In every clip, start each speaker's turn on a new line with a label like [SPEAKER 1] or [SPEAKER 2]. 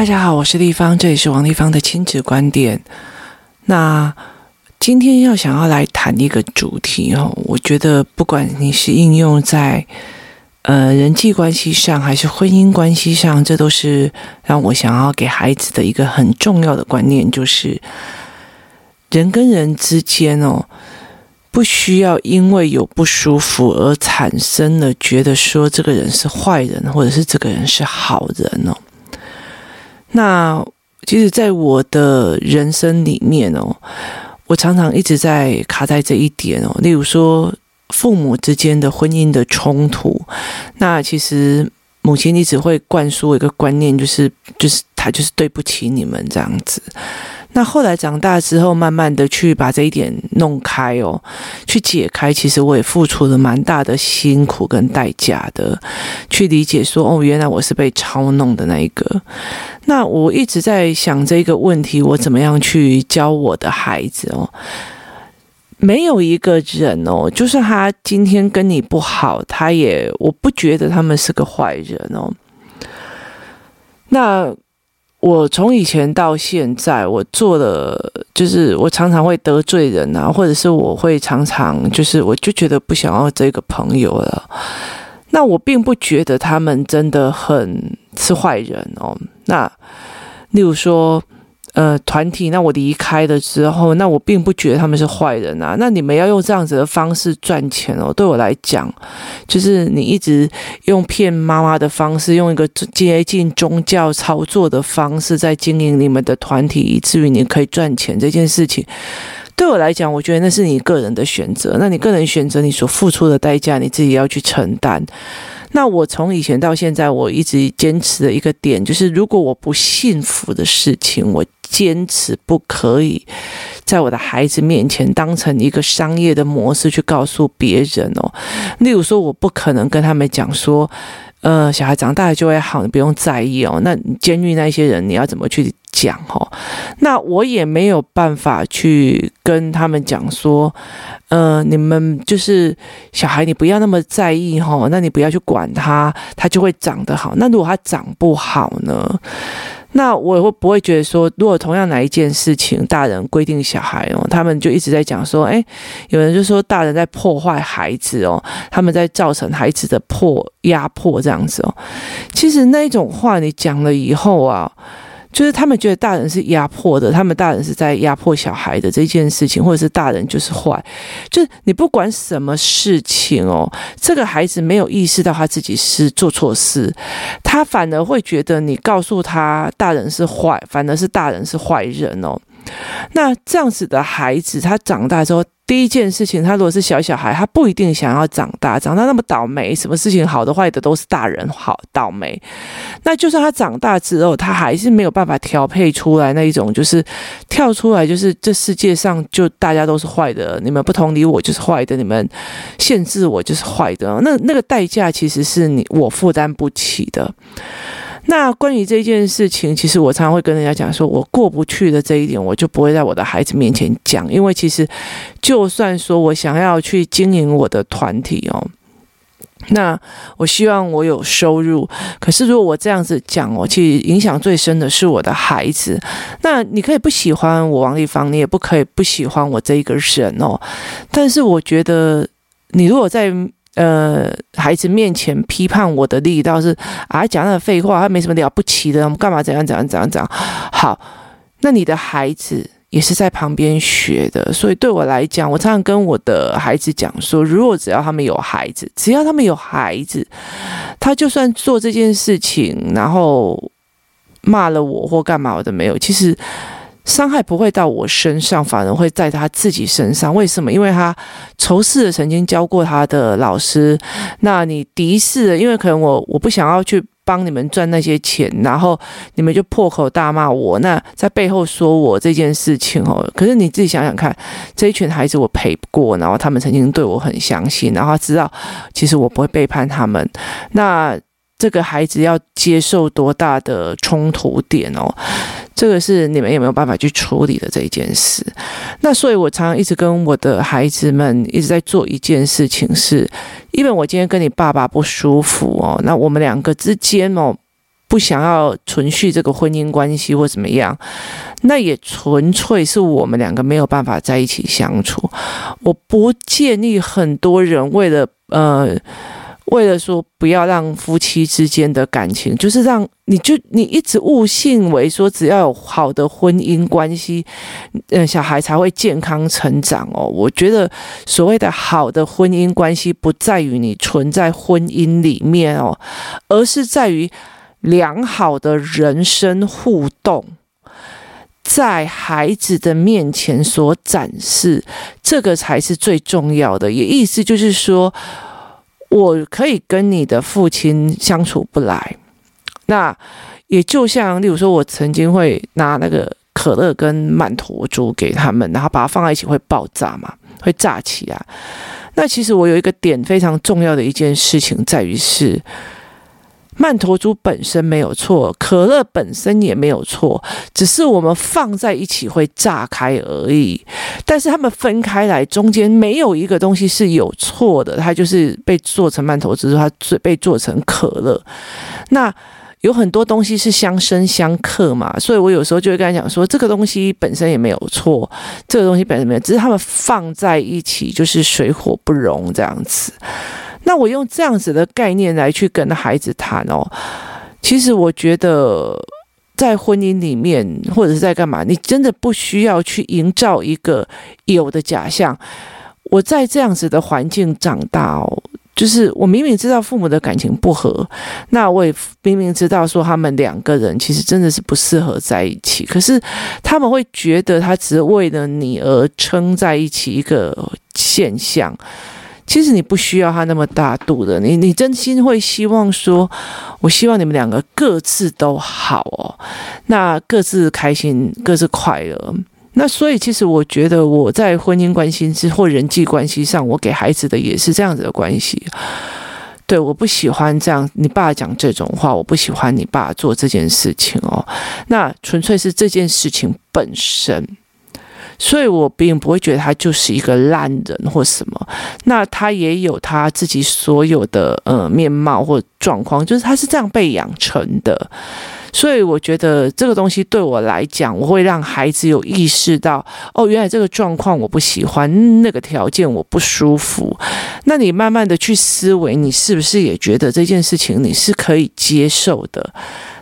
[SPEAKER 1] 大家好，我是丽芳，这里是王立芳的亲子观点。那今天要想要来谈一个主题哦，我觉得不管你是应用在呃人际关系上，还是婚姻关系上，这都是让我想要给孩子的一个很重要的观念，就是人跟人之间哦，不需要因为有不舒服而产生了觉得说这个人是坏人，或者是这个人是好人哦。那其实，在我的人生里面哦，我常常一直在卡在这一点哦。例如说，父母之间的婚姻的冲突，那其实母亲一直会灌输一个观念，就是就是他就是对不起你们这样子。那后来长大之后，慢慢的去把这一点弄开哦，去解开。其实我也付出了蛮大的辛苦跟代价的，去理解说，哦，原来我是被操弄的那一个。那我一直在想这个问题，我怎么样去教我的孩子哦？没有一个人哦，就算他今天跟你不好，他也我不觉得他们是个坏人哦。那。我从以前到现在，我做了，就是我常常会得罪人啊，或者是我会常常就是，我就觉得不想要这个朋友了。那我并不觉得他们真的很是坏人哦。那例如说。呃，团体，那我离开了之后，那我并不觉得他们是坏人啊。那你们要用这样子的方式赚钱哦，对我来讲，就是你一直用骗妈妈的方式，用一个接近宗教操作的方式在经营你们的团体，以至于你可以赚钱这件事情，对我来讲，我觉得那是你个人的选择。那你个人选择，你所付出的代价，你自己要去承担。那我从以前到现在，我一直坚持的一个点，就是如果我不幸福的事情，我坚持不可以在我的孩子面前当成一个商业的模式去告诉别人哦。例如说，我不可能跟他们讲说，呃，小孩长大了就会好，你不用在意哦。那监狱那些人，你要怎么去讲哦？那我也没有办法去跟他们讲说，呃，你们就是小孩，你不要那么在意哦。那你不要去管他，他就会长得好。那如果他长不好呢？那我会不会觉得说，如果同样哪一件事情，大人规定小孩哦，他们就一直在讲说，哎，有人就说大人在破坏孩子哦，他们在造成孩子的迫压迫这样子哦。其实那种话你讲了以后啊。就是他们觉得大人是压迫的，他们大人是在压迫小孩的这件事情，或者是大人就是坏。就是你不管什么事情哦，这个孩子没有意识到他自己是做错事，他反而会觉得你告诉他大人是坏，反而是大人是坏人哦。那这样子的孩子，他长大之后。第一件事情，他如果是小小孩，他不一定想要长大，长大那么倒霉，什么事情好的坏的都是大人好倒霉。那就算他长大之后，他还是没有办法调配出来那一种，就是跳出来，就是这世界上就大家都是坏的，你们不同理我就是坏的，你们限制我就是坏的。那那个代价其实是你我负担不起的。那关于这件事情，其实我常常会跟人家讲说，我过不去的这一点，我就不会在我的孩子面前讲，因为其实就算说我想要去经营我的团体哦，那我希望我有收入，可是如果我这样子讲哦，其实影响最深的是我的孩子。那你可以不喜欢我王丽芳，你也不可以不喜欢我这一个人哦，但是我觉得你如果在。呃，孩子面前批判我的力道是啊，讲那个废话，他没什么了不起的，干嘛怎样怎样怎样怎样？好，那你的孩子也是在旁边学的，所以对我来讲，我常常跟我的孩子讲说，如果只要他们有孩子，只要他们有孩子，他就算做这件事情，然后骂了我或干嘛我都没有，其实。伤害不会到我身上，反而会在他自己身上。为什么？因为他仇视曾经教过他的老师。那你敌视的，因为可能我我不想要去帮你们赚那些钱，然后你们就破口大骂我。那在背后说我这件事情哦。可是你自己想想看，这一群孩子我陪过，然后他们曾经对我很相信，然后他知道其实我不会背叛他们。那这个孩子要接受多大的冲突点哦？这个是你们有没有办法去处理的这一件事？那所以，我常常一直跟我的孩子们一直在做一件事情是，因为我今天跟你爸爸不舒服哦，那我们两个之间哦，不想要存续这个婚姻关系或怎么样，那也纯粹是我们两个没有办法在一起相处。我不建议很多人为了呃，为了说不要让夫妻之间的感情，就是让你就你一直误信为说只要有好的婚姻关系，嗯，小孩才会健康成长哦。我觉得所谓的好的婚姻关系，不在于你存在婚姻里面哦，而是在于。良好的人生互动，在孩子的面前所展示，这个才是最重要的。也意思就是说，我可以跟你的父亲相处不来，那也就像，例如说，我曾经会拿那个可乐跟曼陀珠给他们，然后把它放在一起会爆炸嘛，会炸起来。那其实我有一个点非常重要的一件事情在于是。曼陀珠本身没有错，可乐本身也没有错，只是我们放在一起会炸开而已。但是它们分开来，中间没有一个东西是有错的，它就是被做成曼陀珠，它被做成可乐。那有很多东西是相生相克嘛，所以我有时候就会跟他讲说，这个东西本身也没有错，这个东西本身没有，只是它们放在一起就是水火不容这样子。那我用这样子的概念来去跟孩子谈哦，其实我觉得在婚姻里面或者是在干嘛，你真的不需要去营造一个有的假象。我在这样子的环境长大哦，就是我明明知道父母的感情不和，那我也明明知道说他们两个人其实真的是不适合在一起，可是他们会觉得他只为了你而撑在一起一个现象。其实你不需要他那么大度的，你你真心会希望说，我希望你们两个各自都好哦，那各自开心，各自快乐。那所以其实我觉得我在婚姻关系之或人际关系上，我给孩子的也是这样子的关系。对，我不喜欢这样，你爸讲这种话，我不喜欢你爸做这件事情哦。那纯粹是这件事情本身。所以我并不会觉得他就是一个烂人或什么，那他也有他自己所有的呃面貌或状况，就是他是这样被养成的。所以我觉得这个东西对我来讲，我会让孩子有意识到，哦，原来这个状况我不喜欢，那个条件我不舒服。那你慢慢的去思维，你是不是也觉得这件事情你是可以接受的？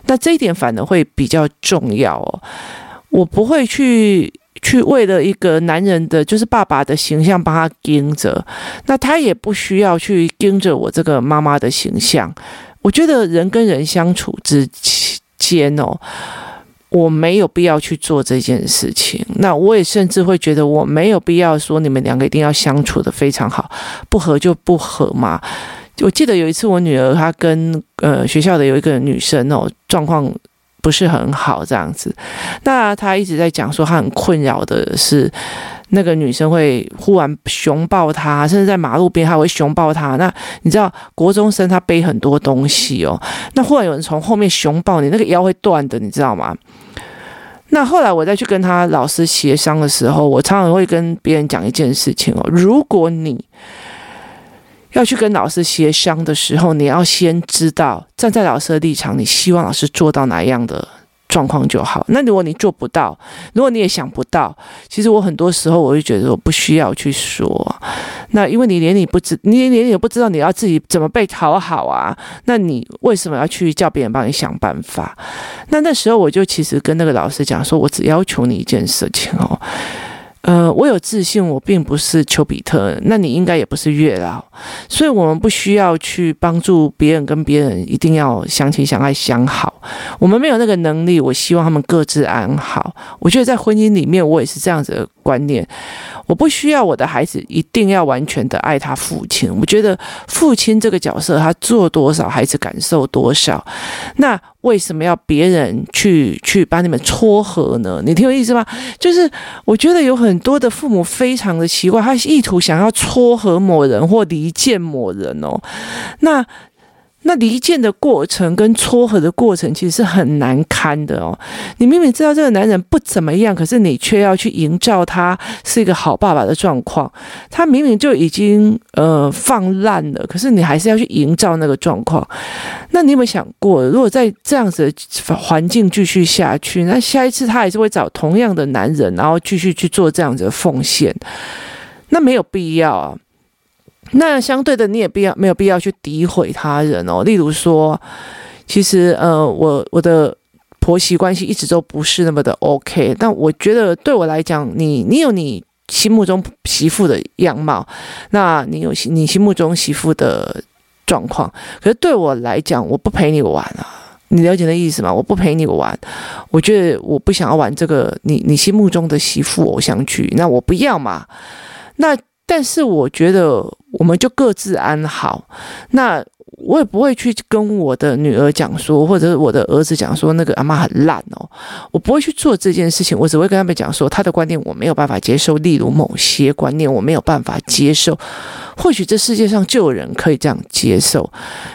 [SPEAKER 1] 那这一点反而会比较重要哦。我不会去。去为了一个男人的，就是爸爸的形象帮他盯着，那他也不需要去盯着我这个妈妈的形象。我觉得人跟人相处之间哦，我没有必要去做这件事情。那我也甚至会觉得我没有必要说你们两个一定要相处得非常好，不合就不合嘛。我记得有一次我女儿她跟呃学校的有一个女生哦，状况。不是很好这样子，那他一直在讲说他很困扰的是，那个女生会忽然熊抱他，甚至在马路边还会熊抱他。那你知道国中生他背很多东西哦，那忽然有人从后面熊抱你，那个腰会断的，你知道吗？那后来我再去跟他老师协商的时候，我常常会跟别人讲一件事情哦，如果你。要去跟老师协商的时候，你要先知道站在老师的立场，你希望老师做到哪样的状况就好。那如果你做不到，如果你也想不到，其实我很多时候我就觉得我不需要去说。那因为你连你不知，你连你也不知道你要自己怎么被讨好啊？那你为什么要去叫别人帮你想办法？那那时候我就其实跟那个老师讲说，我只要求你一件事情哦。呃，我有自信，我并不是丘比特，那你应该也不是月老，所以我们不需要去帮助别人跟别人一定要相亲相爱相好，我们没有那个能力。我希望他们各自安好。我觉得在婚姻里面，我也是这样子的观念，我不需要我的孩子一定要完全的爱他父亲。我觉得父亲这个角色，他做多少，孩子感受多少。那为什么要别人去去把你们撮合呢？你听我意思吗？就是我觉得有很多的父母非常的奇怪，他意图想要撮合某人或离间某人哦。那那离间的过程跟撮合的过程，其实是很难堪的哦。你明明知道这个男人不怎么样，可是你却要去营造他是一个好爸爸的状况。他明明就已经呃放烂了，可是你还是要去营造那个状况。那你有没有想过，如果在这样子的环境继续下去，那下一次他还是会找同样的男人，然后继续去做这样子的奉献？那没有必要啊。那相对的，你也必要没有必要去诋毁他人哦。例如说，其实呃，我我的婆媳关系一直都不是那么的 OK。但我觉得对我来讲，你你有你心目中媳妇的样貌，那你有你心目中媳妇的状况。可是对我来讲，我不陪你玩啊。你了解那意思吗？我不陪你玩，我觉得我不想要玩这个你你心目中的媳妇偶像剧，那我不要嘛。那。但是我觉得，我们就各自安好。那我也不会去跟我的女儿讲说，或者我的儿子讲说，那个阿妈很烂哦。我不会去做这件事情。我只会跟他们讲说，他的观念我没有办法接受，例如某些观念我没有办法接受。或许这世界上就有人可以这样接受。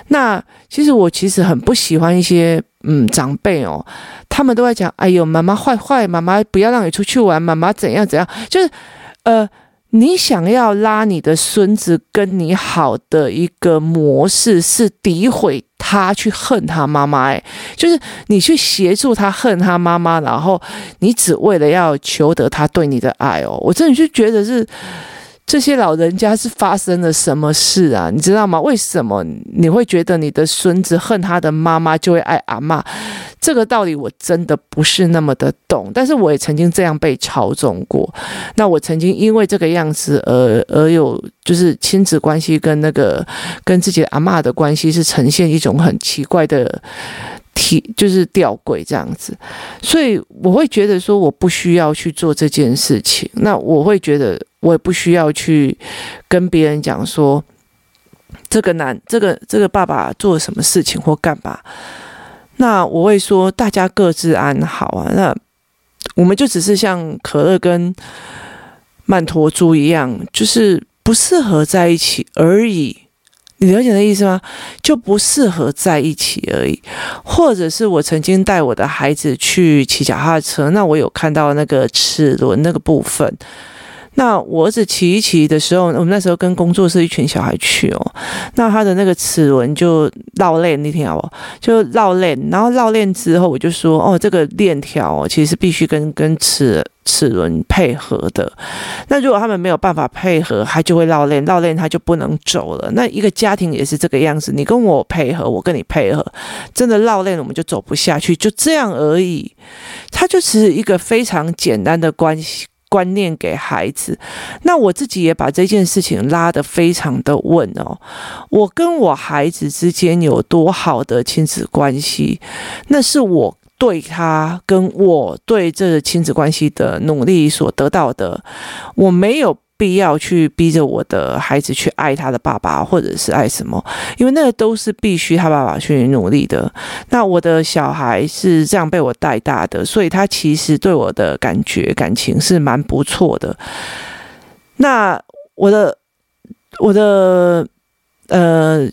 [SPEAKER 1] 那其实我其实很不喜欢一些嗯长辈哦，他们都在讲，哎呦，妈妈坏坏，妈妈不要让你出去玩，妈妈怎样怎样，就是呃。你想要拉你的孙子跟你好的一个模式是诋毁他，去恨他妈妈，诶，就是你去协助他恨他妈妈，然后你只为了要求得他对你的爱哦，我真的就觉得是。这些老人家是发生了什么事啊？你知道吗？为什么你会觉得你的孙子恨他的妈妈就会爱阿嬷？这个道理我真的不是那么的懂。但是我也曾经这样被操纵过。那我曾经因为这个样子而而有就是亲子关系跟那个跟自己阿嬷的关系是呈现一种很奇怪的。体就是吊诡这样子，所以我会觉得说我不需要去做这件事情。那我会觉得我也不需要去跟别人讲说这个男这个这个爸爸做了什么事情或干嘛。那我会说大家各自安好啊。那我们就只是像可乐跟曼陀珠一样，就是不适合在一起而已。你了解的意思吗？就不适合在一起而已，或者是我曾经带我的孩子去骑脚踏车，那我有看到那个齿轮那个部分。那我儿子骑一骑的时候，我们那时候跟工作室一群小孩去哦，那他的那个齿轮就绕链那天好不，就绕链，然后绕链之后，我就说哦，这个链条哦，其实必须跟跟齿齿轮配合的。那如果他们没有办法配合，他就会绕链，绕链他就不能走了。那一个家庭也是这个样子，你跟我配合，我跟你配合，真的绕链我们就走不下去，就这样而已。它就是一个非常简单的关系。观念给孩子，那我自己也把这件事情拉得非常的稳哦。我跟我孩子之间有多好的亲子关系，那是我对他跟我对这亲子关系的努力所得到的。我没有。必要去逼着我的孩子去爱他的爸爸，或者是爱什么？因为那个都是必须他爸爸去努力的。那我的小孩是这样被我带大的，所以他其实对我的感觉感情是蛮不错的。那我的我的呃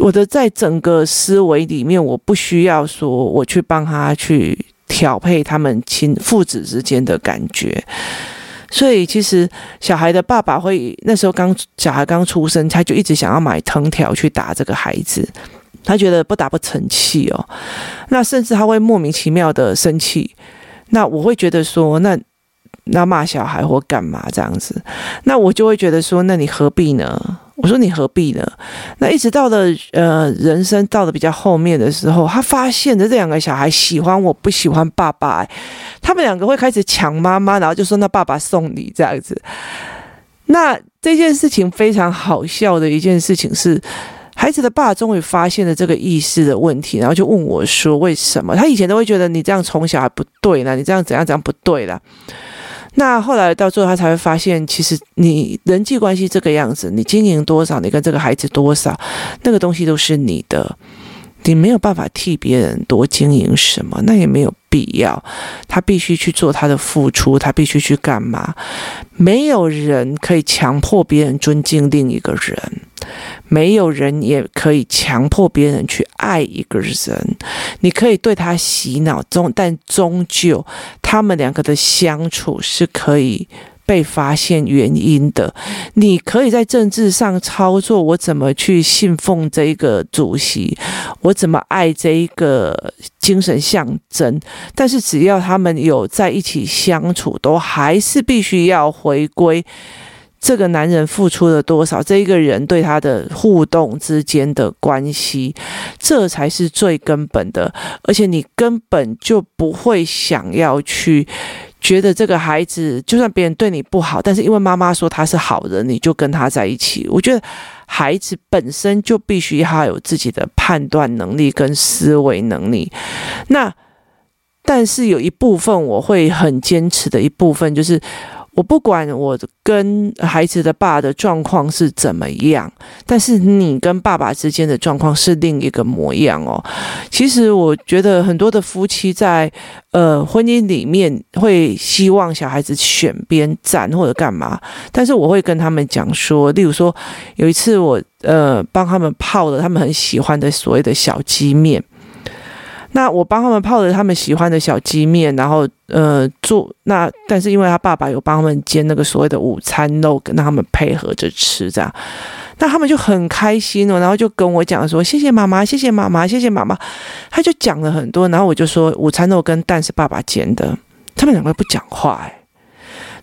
[SPEAKER 1] 我的在整个思维里面，我不需要说我去帮他去调配他们亲父子之间的感觉。所以其实小孩的爸爸会那时候刚小孩刚出生，他就一直想要买藤条去打这个孩子，他觉得不打不成器哦。那甚至他会莫名其妙的生气，那我会觉得说那。那骂小孩或干嘛这样子，那我就会觉得说，那你何必呢？我说你何必呢？那一直到了呃人生到了比较后面的时候，他发现的这两个小孩喜欢我不喜欢爸爸，他们两个会开始抢妈妈，然后就说那爸爸送你这样子。那这件事情非常好笑的一件事情是，孩子的爸终于发现了这个意识的问题，然后就问我说为什么？他以前都会觉得你这样宠小孩不对呢，你这样怎样怎样不对了。那后来到最后，他才会发现，其实你人际关系这个样子，你经营多少，你跟这个孩子多少，那个东西都是你的，你没有办法替别人多经营什么，那也没有必要。他必须去做他的付出，他必须去干嘛？没有人可以强迫别人尊敬另一个人。没有人也可以强迫别人去爱一个人。你可以对他洗脑中，但终究他们两个的相处是可以被发现原因的。你可以在政治上操作，我怎么去信奉这一个主席，我怎么爱这一个精神象征。但是只要他们有在一起相处，都还是必须要回归。这个男人付出了多少？这一个人对他的互动之间的关系，这才是最根本的。而且你根本就不会想要去觉得这个孩子，就算别人对你不好，但是因为妈妈说他是好人，你就跟他在一起。我觉得孩子本身就必须要有自己的判断能力跟思维能力。那但是有一部分我会很坚持的一部分就是。我不管我跟孩子的爸的状况是怎么样，但是你跟爸爸之间的状况是另一个模样哦。其实我觉得很多的夫妻在呃婚姻里面会希望小孩子选边站或者干嘛，但是我会跟他们讲说，例如说有一次我呃帮他们泡了他们很喜欢的所谓的小鸡面。那我帮他们泡了他们喜欢的小鸡面，然后呃做那，但是因为他爸爸有帮他们煎那个所谓的午餐肉，跟他们配合着吃这样，那他们就很开心哦，然后就跟我讲说谢谢妈妈，谢谢妈妈，谢谢妈妈，他就讲了很多，然后我就说午餐肉跟蛋是爸爸煎的，他们两个不讲话哎，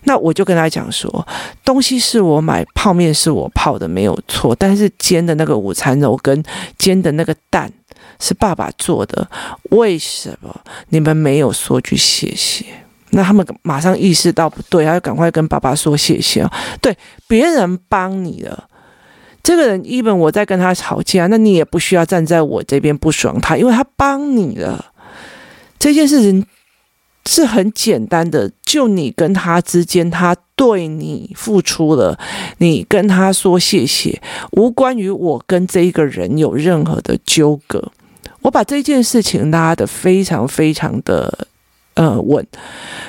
[SPEAKER 1] 那我就跟他讲说东西是我买，泡面是我泡的没有错，但是煎的那个午餐肉跟煎的那个蛋。是爸爸做的，为什么你们没有说句谢谢？那他们马上意识到不对，他就赶快跟爸爸说谢谢啊！对，别人帮你了，这个人一本我在跟他吵架，那你也不需要站在我这边不爽他，因为他帮你了。这件事情是很简单的，就你跟他之间，他对你付出了，你跟他说谢谢，无关于我跟这一个人有任何的纠葛。我把这件事情拉得非常非常的呃稳，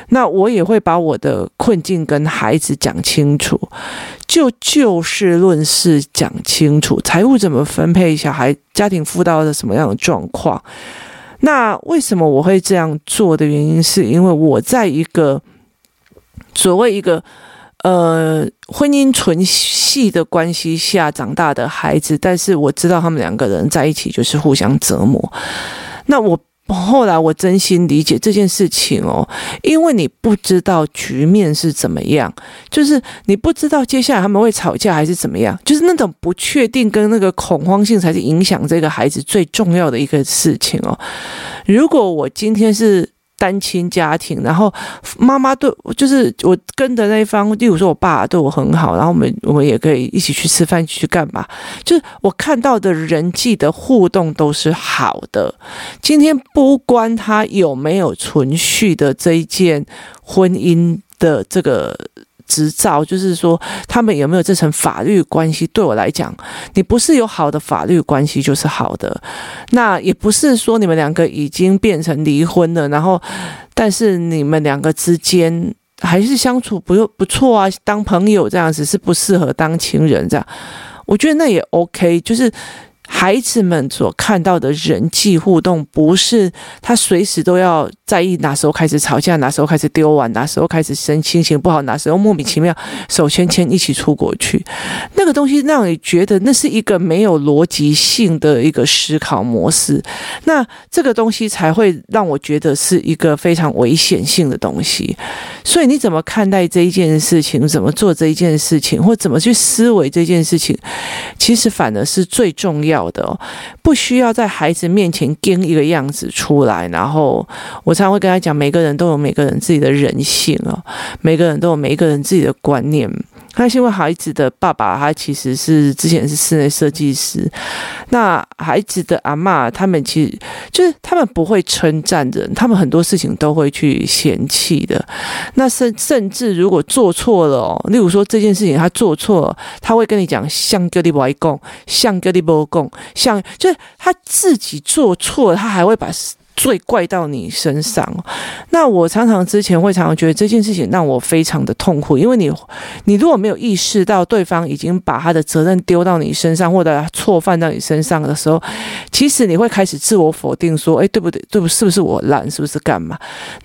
[SPEAKER 1] 那我也会把我的困境跟孩子讲清楚，就就事论事讲清楚，财务怎么分配，小孩家庭辅导的什么样的状况。那为什么我会这样做的原因，是因为我在一个所谓一个。呃，婚姻纯系的关系下长大的孩子，但是我知道他们两个人在一起就是互相折磨。那我后来我真心理解这件事情哦，因为你不知道局面是怎么样，就是你不知道接下来他们会吵架还是怎么样，就是那种不确定跟那个恐慌性才是影响这个孩子最重要的一个事情哦。如果我今天是。单亲家庭，然后妈妈对，就是我跟的那一方，例如说我爸对我很好，然后我们我们也可以一起去吃饭，去干嘛？就是我看到的人际的互动都是好的。今天不关他有没有存续的这一件婚姻的这个。执照就是说，他们有没有这层法律关系？对我来讲，你不是有好的法律关系就是好的。那也不是说你们两个已经变成离婚了，然后，但是你们两个之间还是相处不不错啊，当朋友这样子是不适合当情人这样。我觉得那也 OK，就是。孩子们所看到的人际互动，不是他随时都要在意哪时候开始吵架，哪时候开始丢碗，哪时候开始生心情不好，哪时候莫名其妙手牵牵一起出国去，那个东西让你觉得那是一个没有逻辑性的一个思考模式，那这个东西才会让我觉得是一个非常危险性的东西。所以你怎么看待这一件事情，怎么做这一件事情，或怎么去思维这件事情，其实反而是最重要。要的，不需要在孩子面前跟一个样子出来。然后我常会跟他讲，每个人都有每个人自己的人性啊，每个人都有每个人自己的观念。他因为孩子的爸爸，他其实是之前是室内设计师。那孩子的阿嬷，他们其实就是他们不会称赞人，他们很多事情都会去嫌弃的。那甚甚至如果做错了，例如说这件事情他做错了，他会跟你讲像格里伯公，像格里伯公，像就是他自己做错，他还会把罪怪到你身上，那我常常之前会常常觉得这件事情让我非常的痛苦，因为你，你如果没有意识到对方已经把他的责任丢到你身上，或者错犯到你身上的时候，其实你会开始自我否定，说，哎，对不对？对不？是不是我懒？是不是干嘛？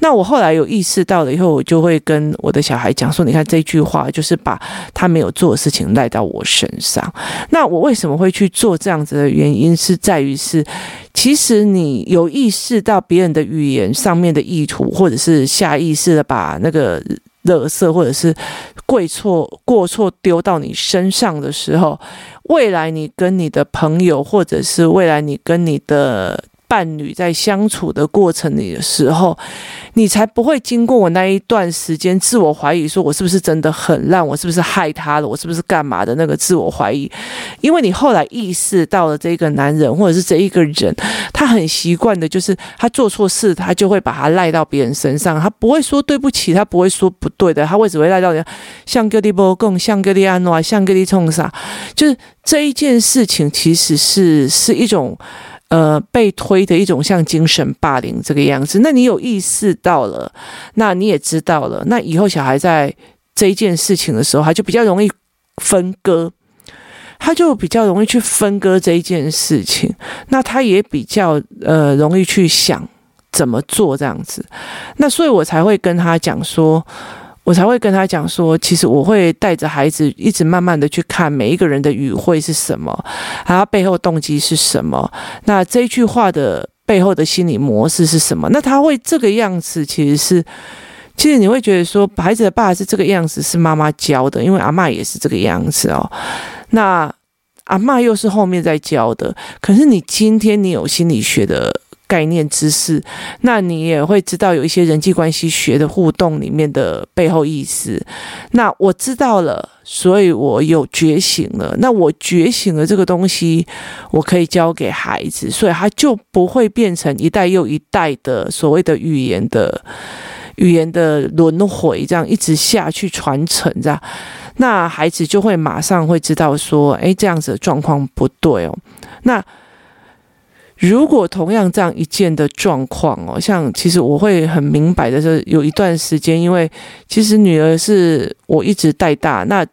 [SPEAKER 1] 那我后来有意识到了以后，我就会跟我的小孩讲说，你看这句话就是把他没有做的事情赖到我身上。那我为什么会去做这样子的原因，是在于是。其实你有意识到别人的语言上面的意图，或者是下意识的把那个垃圾或者是过错过错丢到你身上的时候，未来你跟你的朋友，或者是未来你跟你的。伴侣在相处的过程里的时候，你才不会经过我那一段时间自我怀疑，说我是不是真的很烂，我是不是害他了，我是不是干嘛的那个自我怀疑。因为你后来意识到了这个男人或者是这一个人，他很习惯的就是他做错事，他就会把他赖到别人身上，他不会说对不起，他不会说不对的，他会只会赖到人，像格里波贡，像格里安诺，像格里冲啥，就是这一件事情其实是是一种。呃，被推的一种像精神霸凌这个样子，那你有意识到了，那你也知道了，那以后小孩在这一件事情的时候，他就比较容易分割，他就比较容易去分割这一件事情，那他也比较呃容易去想怎么做这样子，那所以我才会跟他讲说。我才会跟他讲说，其实我会带着孩子一直慢慢的去看每一个人的语汇是什么，他背后动机是什么，那这句话的背后的心理模式是什么？那他会这个样子，其实是，其实你会觉得说，孩子的爸是这个样子，是妈妈教的，因为阿嬷也是这个样子哦。那阿嬷又是后面在教的，可是你今天你有心理学的。概念知识，那你也会知道有一些人际关系学的互动里面的背后意思。那我知道了，所以我有觉醒了。那我觉醒了这个东西，我可以教给孩子，所以他就不会变成一代又一代的所谓的语言的语言的轮回，这样一直下去传承，这样，那孩子就会马上会知道说，诶，这样子的状况不对哦。那。如果同样这样一件的状况哦，像其实我会很明白的是，有一段时间，因为其实女儿是我一直带大，那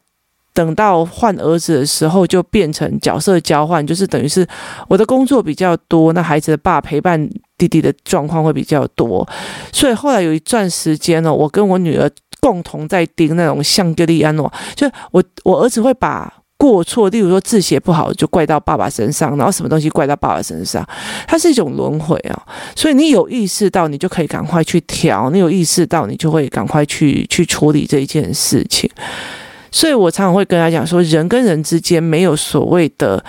[SPEAKER 1] 等到换儿子的时候，就变成角色交换，就是等于是我的工作比较多，那孩子的爸陪伴弟弟的状况会比较多，所以后来有一段时间呢，我跟我女儿共同在盯那种像格利安诺，就我我儿子会把。过错，例如说字写不好就怪到爸爸身上，然后什么东西怪到爸爸身上，它是一种轮回啊。所以你有意识到，你就可以赶快去调；你有意识到，你就会赶快去去处理这一件事情。所以我常常会跟他讲说，人跟人之间没有所谓的，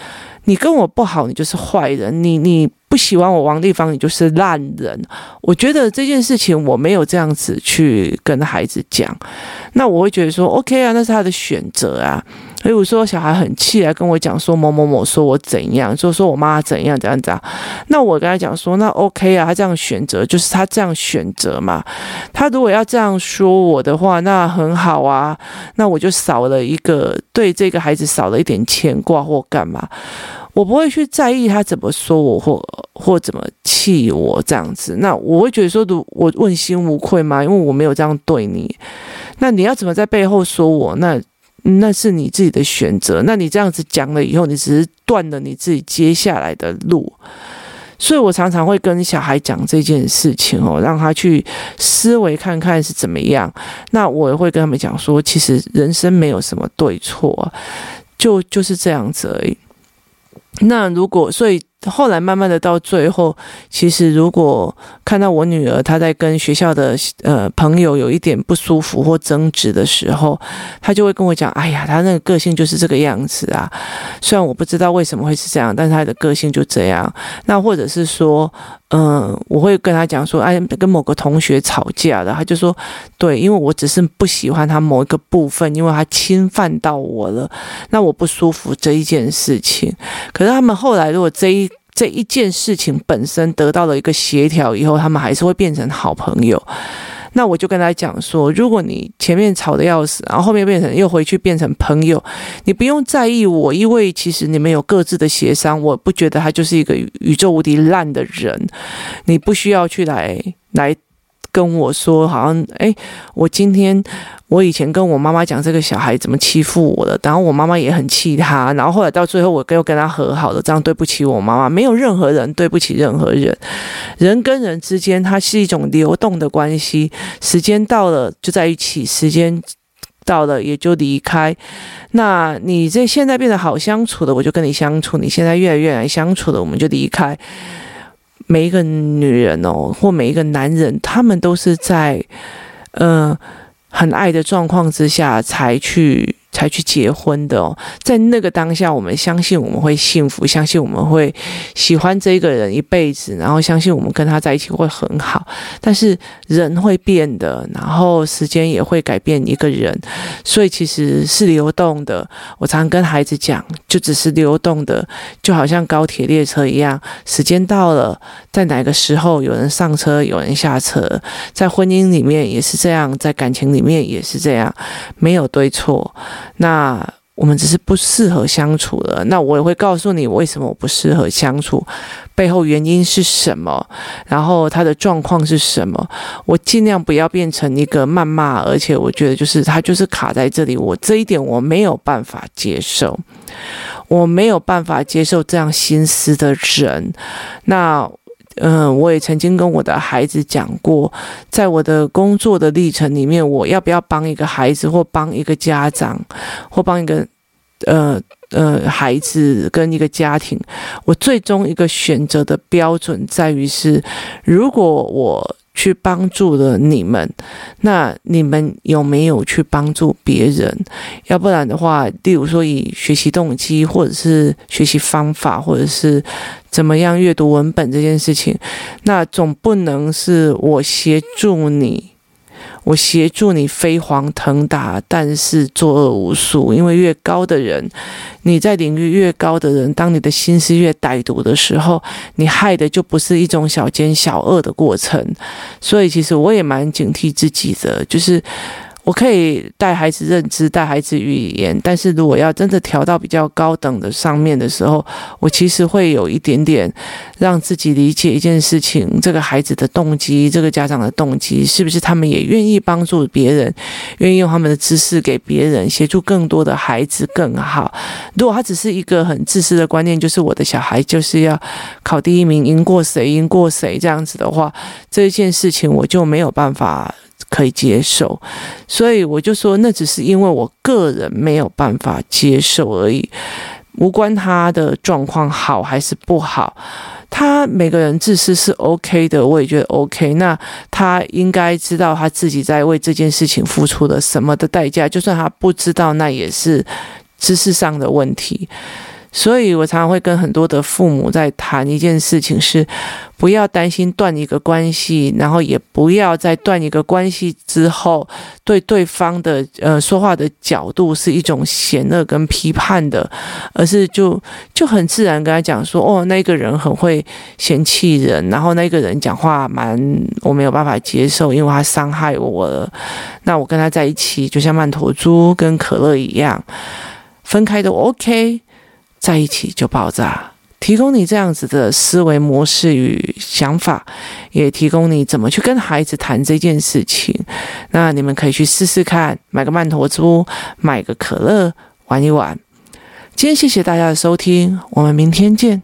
[SPEAKER 1] 你跟我不好，你就是坏人；你你不喜欢我王地方，你就是烂人。我觉得这件事情我没有这样子去跟孩子讲，那我会觉得说，OK 啊，那是他的选择啊。所以我说，小孩很气来跟我讲说某某某说我怎样，就说我妈怎样怎样怎样。那我跟他讲说，那 OK 啊，他这样选择就是他这样选择嘛。他如果要这样说我的话，那很好啊。那我就少了一个对这个孩子少了一点牵挂或干嘛。我不会去在意他怎么说我或或怎么气我这样子。那我会觉得说，我问心无愧吗？因为我没有这样对你。那你要怎么在背后说我？那那是你自己的选择。那你这样子讲了以后，你只是断了你自己接下来的路。所以我常常会跟小孩讲这件事情哦，让他去思维看看是怎么样。那我也会跟他们讲说，其实人生没有什么对错，就就是这样子而已。那如果所以。后来慢慢的到最后，其实如果看到我女儿她在跟学校的呃朋友有一点不舒服或争执的时候，她就会跟我讲：“哎呀，她那个个性就是这个样子啊。”虽然我不知道为什么会是这样，但是她的个性就这样。那或者是说，嗯，我会跟她讲说：“哎，跟某个同学吵架了。”她就说：“对，因为我只是不喜欢他某一个部分，因为他侵犯到我了，那我不舒服这一件事情。”可是他们后来如果这一这一件事情本身得到了一个协调以后，他们还是会变成好朋友。那我就跟他讲说，如果你前面吵得要死，然后后面变成又回去变成朋友，你不用在意我，因为其实你们有各自的协商，我不觉得他就是一个宇宙无敌烂的人，你不需要去来来。跟我说，好像哎，我今天我以前跟我妈妈讲这个小孩怎么欺负我的，然后我妈妈也很气他，然后后来到最后我又跟他和好了，这样对不起我妈妈。没有任何人对不起任何人，人跟人之间它是一种流动的关系，时间到了就在一起，时间到了也就离开。那你这现在变得好相处的，我就跟你相处；你现在越来越难相处的，我们就离开。每一个女人哦，或每一个男人，他们都是在，呃，很爱的状况之下才去。才去结婚的哦，在那个当下，我们相信我们会幸福，相信我们会喜欢这个人一辈子，然后相信我们跟他在一起会很好。但是人会变的，然后时间也会改变一个人，所以其实是流动的。我常跟孩子讲，就只是流动的，就好像高铁列车一样，时间到了，在哪个时候有人上车，有人下车，在婚姻里面也是这样，在感情里面也是这样，没有对错。那我们只是不适合相处了。那我也会告诉你为什么我不适合相处，背后原因是什么，然后他的状况是什么。我尽量不要变成一个谩骂，而且我觉得就是他就是卡在这里，我这一点我没有办法接受，我没有办法接受这样心思的人。那。嗯，我也曾经跟我的孩子讲过，在我的工作的历程里面，我要不要帮一个孩子，或帮一个家长，或帮一个呃呃孩子跟一个家庭，我最终一个选择的标准在于是，如果我。去帮助了你们，那你们有没有去帮助别人？要不然的话，例如说以学习动机，或者是学习方法，或者是怎么样阅读文本这件事情，那总不能是我协助你。我协助你飞黄腾达，但是作恶无数。因为越高的人，你在领域越高的人，当你的心思越歹毒的时候，你害的就不是一种小奸小恶的过程。所以，其实我也蛮警惕自己的，就是。我可以带孩子认知，带孩子语言，但是如果要真的调到比较高等的上面的时候，我其实会有一点点让自己理解一件事情：这个孩子的动机，这个家长的动机，是不是他们也愿意帮助别人，愿意用他们的知识给别人，协助更多的孩子更好？如果他只是一个很自私的观念，就是我的小孩就是要考第一名，赢过谁，赢过谁这样子的话，这件事情我就没有办法。可以接受，所以我就说，那只是因为我个人没有办法接受而已，无关他的状况好还是不好。他每个人自私是 OK 的，我也觉得 OK。那他应该知道他自己在为这件事情付出了什么的代价，就算他不知道，那也是知识上的问题。所以我常常会跟很多的父母在谈一件事情，是不要担心断一个关系，然后也不要在断一个关系之后，对对方的呃说话的角度是一种嫌恶跟批判的，而是就就很自然跟他讲说，哦，那个人很会嫌弃人，然后那个人讲话蛮我没有办法接受，因为他伤害我了。那我跟他在一起，就像曼陀珠跟可乐一样，分开的我 OK。在一起就爆炸，提供你这样子的思维模式与想法，也提供你怎么去跟孩子谈这件事情。那你们可以去试试看，买个曼陀珠，买个可乐，玩一玩。今天谢谢大家的收听，我们明天见。